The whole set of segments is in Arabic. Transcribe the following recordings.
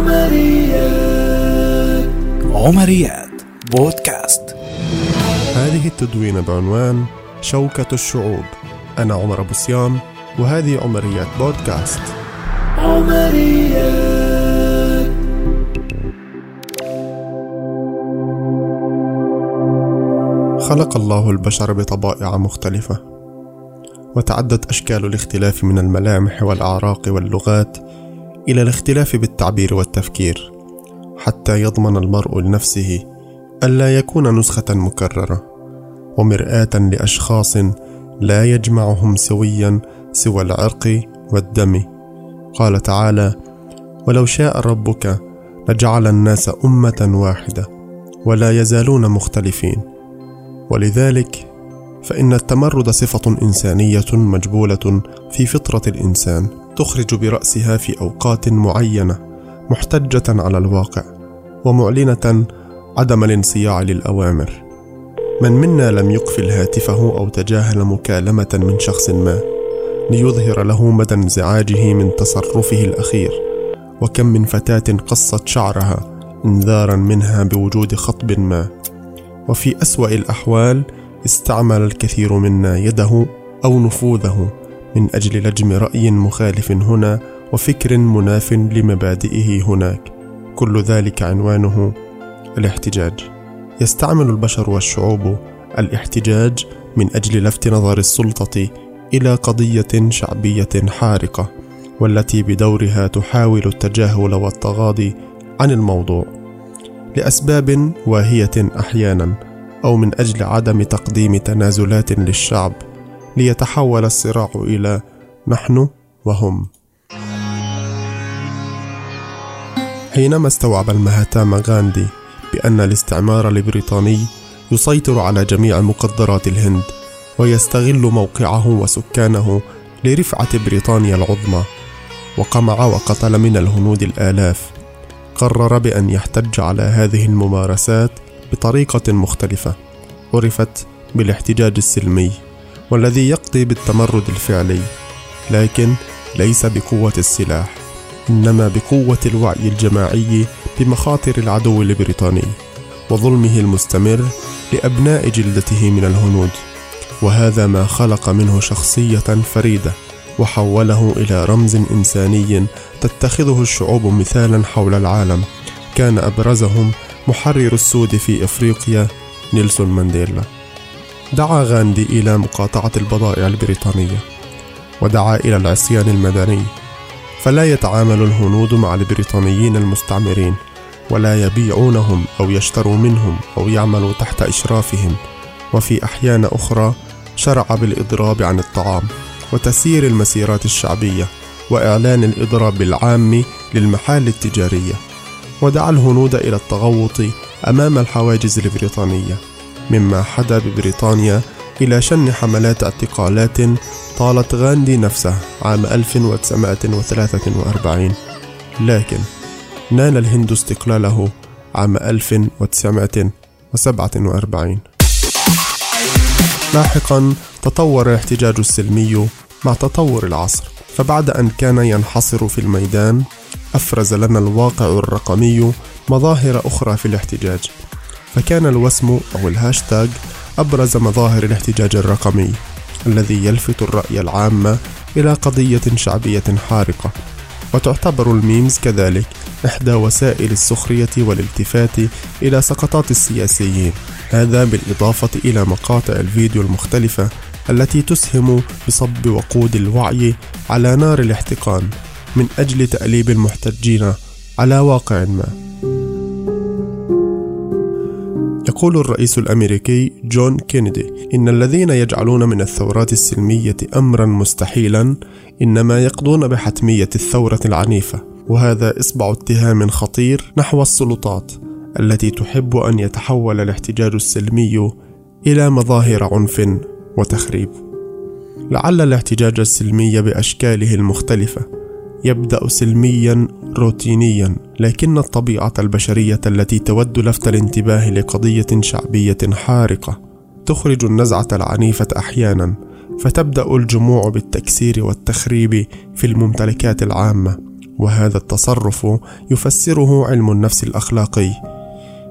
عمريات. عمريات. بودكاست. هذه التدوينة بعنوان شوكة الشعوب. أنا عمر أبو صيام وهذه عمريات بودكاست. عمريات. خلق الله البشر بطبائع مختلفة وتعدت أشكال الاختلاف من الملامح والأعراق واللغات إلى الاختلاف بالتعبير والتفكير حتى يضمن المرء لنفسه ألا يكون نسخة مكررة ومرآة لأشخاص لا يجمعهم سويا سوى العرق والدم. قال تعالى ولو شاء ربك لجعل الناس أمة واحدة ولا يزالون مختلفين. ولذلك فإن التمرد صفة إنسانية مجبولة في فطرة الإنسان. تخرج برأسها في أوقات معينة محتجة على الواقع ومعلنة عدم الانصياع للأوامر. من منا لم يقفل هاتفه أو تجاهل مكالمة من شخص ما ليظهر له مدى انزعاجه من تصرفه الأخير وكم من فتاة قصت شعرها انذارا منها بوجود خطب ما. وفي أسوأ الأحوال استعمل الكثير منا يده أو نفوذه. من أجل لجم رأي مخالف هنا وفكر مناف لمبادئه هناك. كل ذلك عنوانه الاحتجاج. يستعمل البشر والشعوب الاحتجاج من أجل لفت نظر السلطة إلى قضية شعبية حارقة والتي بدورها تحاول التجاهل والتغاضي عن الموضوع. لأسباب واهية أحيانا أو من أجل عدم تقديم تنازلات للشعب. ليتحول الصراع إلى نحن وهم. حينما استوعب المهاتاما غاندي بأن الاستعمار البريطاني يسيطر على جميع مقدرات الهند ويستغل موقعه وسكانه لرفعة بريطانيا العظمى وقمع وقتل من الهنود الآلاف قرر بأن يحتج على هذه الممارسات بطريقة مختلفة عرفت بالاحتجاج السلمي. والذي يقضي بالتمرد الفعلي لكن ليس بقوة السلاح إنما بقوة الوعي الجماعي بمخاطر العدو البريطاني وظلمه المستمر لأبناء جلدته من الهنود. وهذا ما خلق منه شخصية فريدة وحوله إلى رمز إنساني تتخذه الشعوب مثالا حول العالم كان أبرزهم محرر السود في إفريقيا نيلسون مانديلا. دعا غاندي إلى مقاطعة البضائع البريطانية ودعا إلى العصيان المدني فلا يتعامل الهنود مع البريطانيين المستعمرين ولا يبيعونهم أو يشتروا منهم أو يعملوا تحت إشرافهم وفي أحيان أخرى شرع بالإضراب عن الطعام وتسيير المسيرات الشعبية وإعلان الإضراب العام للمحال التجارية ودعا الهنود إلى التغوط أمام الحواجز البريطانية. مما حدا ببريطانيا إلى شن حملات اعتقالات طالت غاندي نفسه عام 1943 لكن نال الهند استقلاله عام 1947 لاحقا تطور الاحتجاج السلمي مع تطور العصر. فبعد أن كان ينحصر في الميدان أفرز لنا الواقع الرقمي مظاهر أخرى في الاحتجاج. فكان الوسم أو الهاشتاج أبرز مظاهر الاحتجاج الرقمي الذي يلفت الرأي العام إلى قضية شعبية حارقة. وتعتبر الميمز كذلك إحدى وسائل السخرية والالتفات إلى سقطات السياسيين. هذا بالإضافة إلى مقاطع الفيديو المختلفة التي تسهم بصب وقود الوعي على نار الاحتقان من أجل تأليب المحتجين على واقع ما. يقول الرئيس الأمريكي جون كينيدي إن الذين يجعلون من الثورات السلمية امرا مستحيلا إنما يقضون بحتمية الثورة العنيفة وهذا إصبع اتهام خطير نحو السلطات التي تحب أن يتحول الاحتجاج السلمي إلى مظاهر عنف وتخريب. لعل الاحتجاج السلمي بأشكاله المختلفة. يبدأ سلميا روتينيا لكن الطبيعة البشرية التي تود لفت الانتباه لقضية شعبية حارقة. تخرج النزعة العنيفة أحيانا فتبدأ الجموع بالتكسير والتخريب في الممتلكات العامة. وهذا التصرف يفسره علم النفس الأخلاقي.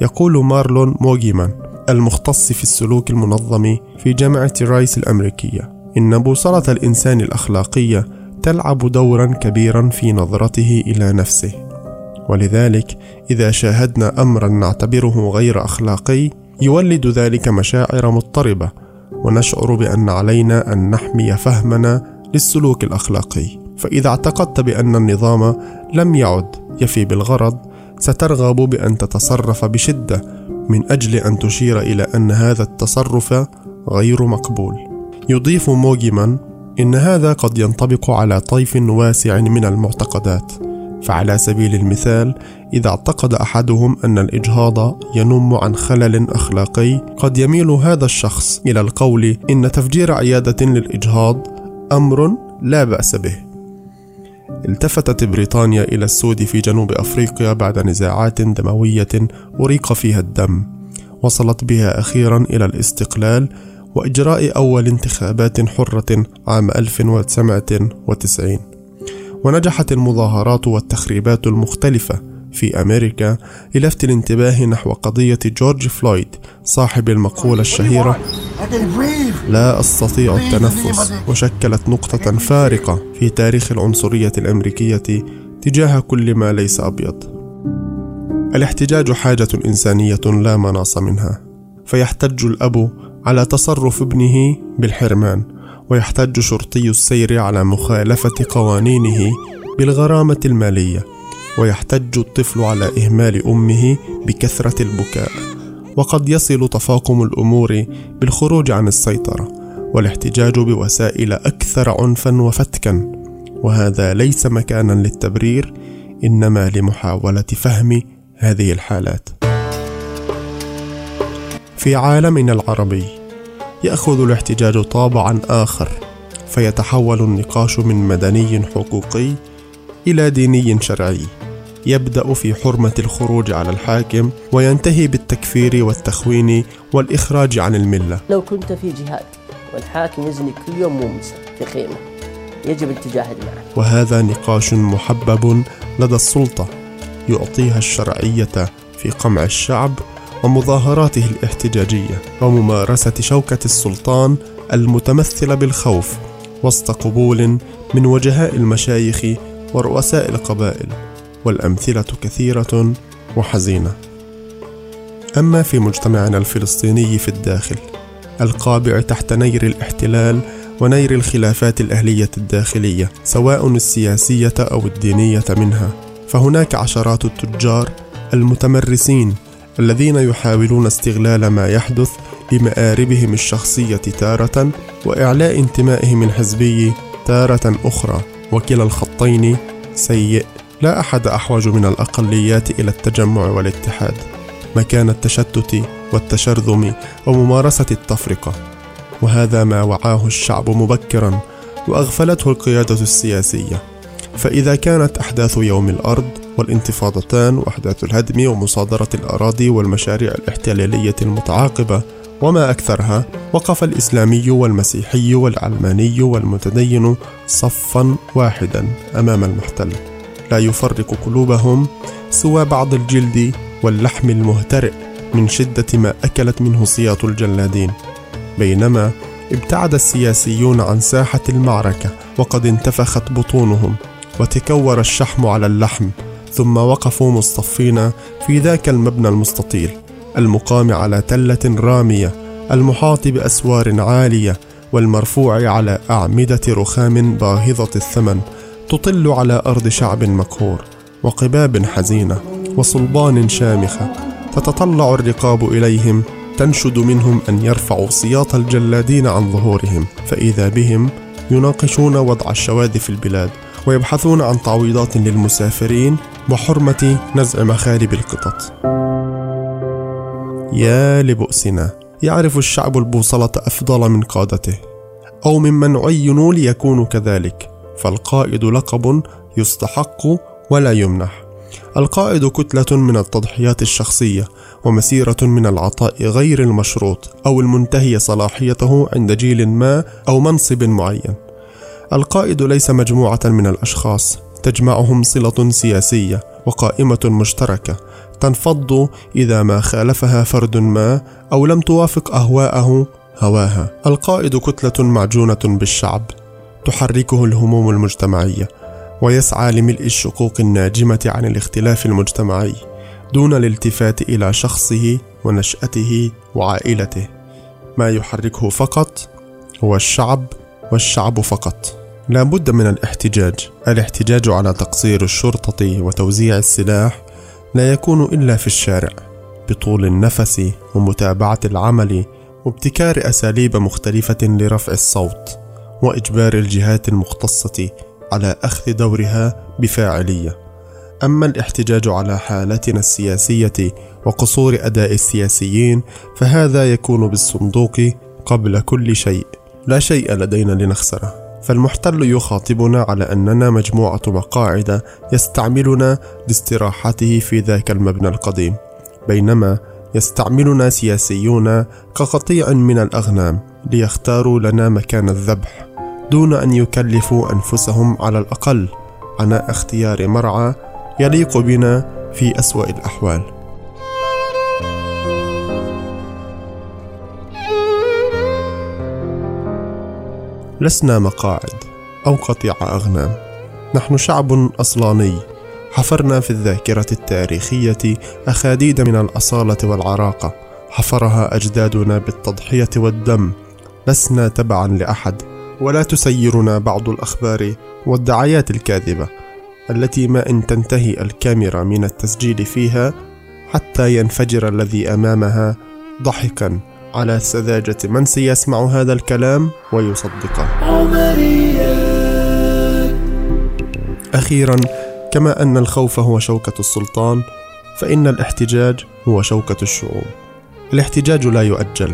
يقول مارلون موغيمان المختص في السلوك المنظم في جامعة رايس الأمريكية إن بوصلة الإنسان الأخلاقية تلعب دورا كبيرا في نظرته إلى نفسه. ولذلك إذا شاهدنا أمرا نعتبره غير أخلاقي يولد ذلك مشاعر مضطربة ونشعر بأن علينا أن نحمي فهمنا للسلوك الأخلاقي. فإذا اعتقدت بأن النظام لم يعد يفي بالغرض سترغب بأن تتصرف بشدة من أجل أن تشير إلى أن هذا التصرف غير مقبول. يضيف موجما إن هذا قد ينطبق على طيف واسع من المعتقدات. فعلى سبيل المثال إذا اعتقد أحدهم أن الإجهاض ينم عن خلل أخلاقي قد يميل هذا الشخص إلى القول إن تفجير عيادة للإجهاض أمر لا بأس به. التفتت بريطانيا إلى السود في جنوب أفريقيا بعد نزاعات دموية أريق فيها الدم. وصلت بها أخيرا إلى الاستقلال وإجراء أول انتخابات حرة عام 1990 ونجحت المظاهرات والتخريبات المختلفة في أمريكا للفت الانتباه نحو قضية جورج فلويد صاحب المقولة الشهيرة لا أستطيع التنفس وشكلت نقطة فارقة في تاريخ العنصرية الأمريكية تجاه كل ما ليس أبيض. الاحتجاج حاجة إنسانية لا مناص منها فيحتج الأب على تصرف ابنه بالحرمان ويحتج شرطي السير على مخالفة قوانينه بالغرامة المالية ويحتج الطفل على إهمال أمه بكثرة البكاء. وقد يصل تفاقم الأمور بالخروج عن السيطرة والاحتجاج بوسائل أكثر عنفا وفتكا. وهذا ليس مكانا للتبرير إنما لمحاولة فهم هذه الحالات. في عالمنا العربي يأخذ الاحتجاج طابعا آخر فيتحول النقاش من مدني حقوقي إلى ديني شرعي يبدأ في حرمة الخروج على الحاكم وينتهي بالتكفير والتخوين والإخراج عن الملة. لو كنت في جهاد والحاكم يزني كل يوم مومسا في خيمة يجب ان تجاهد معه. وهذا نقاش محبب لدى السلطة يعطيها الشرعية في قمع الشعب ومظاهراته الاحتجاجية وممارسة شوكة السلطان المتمثلة بالخوف وسط قبول من وجهاء المشايخ ورؤساء القبائل والأمثلة كثيرة وحزينة. أما في مجتمعنا الفلسطيني في الداخل القابع تحت نير الاحتلال ونير الخلافات الأهلية الداخلية سواء السياسية أو الدينية منها فهناك عشرات التجار المتمرسين الذين يحاولون استغلال ما يحدث لمآربهم الشخصية تارة وإعلاء انتمائهم الحزبي تارة أخرى. وكلا الخطين سيء. لا أحد أحوج من الأقليات إلى التجمع والاتحاد. مكان التشتت والتشرذم وممارسة التفرقة. وهذا ما وعاه الشعب مبكرا وأغفلته القيادة السياسية. فإذا كانت أحداث يوم الأرض والانتفاضتان وأحداث الهدم ومصادرة الأراضي والمشاريع الاحتلالية المتعاقبة وما أكثرها وقف الإسلامي والمسيحي والعلماني والمتدين صفا واحدا أمام المحتل. لا يفرق قلوبهم سوى بعض الجلد واللحم المهترئ من شدة ما أكلت منه سياط الجلادين. بينما ابتعد السياسيون عن ساحة المعركة وقد انتفخت بطونهم وتكور الشحم على اللحم ثم وقفوا مصطفين في ذاك المبنى المستطيل المقام على تلة رامية المحاط بأسوار عالية والمرفوع على أعمدة رخام باهظة الثمن تطل على أرض شعب مقهور وقباب حزينة وصلبان شامخة تتطلع الرقاب إليهم تنشد منهم أن يرفعوا سياط الجلادين عن ظهورهم فإذا بهم يناقشون وضع الشواذ في البلاد ويبحثون عن تعويضات للمسافرين وحرمة نزع مخالب القطط. يا لبؤسنا، يعرف الشعب البوصلة أفضل من قادته، أو ممن عينوا ليكونوا كذلك، فالقائد لقب يستحق ولا يمنح. القائد كتلة من التضحيات الشخصية ومسيرة من العطاء غير المشروط أو المنتهي صلاحيته عند جيل ما أو منصب معين. القائد ليس مجموعة من الأشخاص تجمعهم صلة سياسية وقائمة مشتركة تنفض إذا ما خالفها فرد ما أو لم توافق أهواءه هواها. القائد كتلة معجونة بالشعب تحركه الهموم المجتمعية ويسعى لملء الشقوق الناجمة عن الاختلاف المجتمعي دون الالتفات إلى شخصه ونشأته وعائلته. ما يحركه فقط هو الشعب والشعب فقط. لا بد من الاحتجاج. الاحتجاج على تقصير الشرطة وتوزيع السلاح لا يكون إلا في الشارع بطول النفس ومتابعة العمل وابتكار أساليب مختلفة لرفع الصوت وإجبار الجهات المختصة على أخذ دورها بفاعلية. أما الاحتجاج على حالتنا السياسية وقصور أداء السياسيين فهذا يكون بالصندوق قبل كل شيء. لا شيء لدينا لنخسره. فالمحتل يخاطبنا على أننا مجموعة مقاعد يستعملنا لاستراحته في ذاك المبنى القديم بينما يستعملنا سياسيون كقطيع من الأغنام ليختاروا لنا مكان الذبح دون أن يكلفوا أنفسهم على الأقل. عناء اختيار مرعى يليق بنا في أسوأ الأحوال. لسنا مقاعد أو قطيع أغنام. نحن شعب أصلاني. حفرنا في الذاكرة التاريخية أخاديد من الأصالة والعراقة. حفرها أجدادنا بالتضحية والدم. لسنا تبعا لأحد. ولا تسيرنا بعض الأخبار والدعايات الكاذبة التي ما إن تنتهي الكاميرا من التسجيل فيها حتى ينفجر الذي أمامها ضحكا على سذاجة من سيسمع هذا الكلام ويصدقه. أخيرا كما أن الخوف هو شوكة السلطان فإن الاحتجاج هو شوكة الشعوب. الاحتجاج لا يؤجل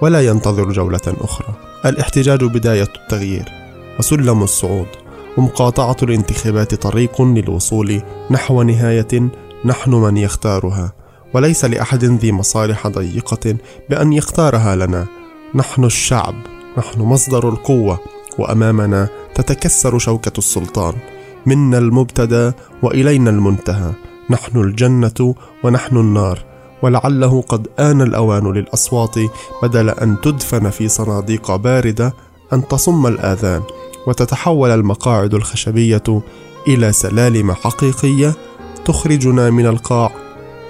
ولا ينتظر جولة أخرى. الاحتجاج بداية التغيير وسلم الصعود ومقاطعة الانتخابات طريق للوصول نحو نهاية نحن من يختارها وليس لأحد ذي مصالح ضيقة بأن يختارها لنا. نحن الشعب نحن مصدر القوة وأمامنا تتكسر شوكة السلطان. منا المبتدأ وإلينا المنتهى. نحن الجنة ونحن النار. ولعله قد آن الأوان للأصوات بدل أن تدفن في صناديق باردة أن تصم الآذان وتتحول المقاعد الخشبية إلى سلالم حقيقية تخرجنا من القاع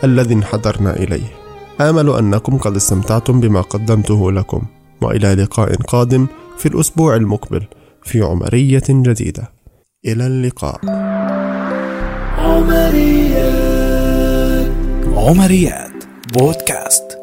الذي انحدرنا إليه. آمل أنكم قد استمتعتم بما قدمته لكم وإلى لقاء قادم في الأسبوع المقبل في عمرية جديدة. إلى اللقاء. عمريات. عمريات. بودكاست.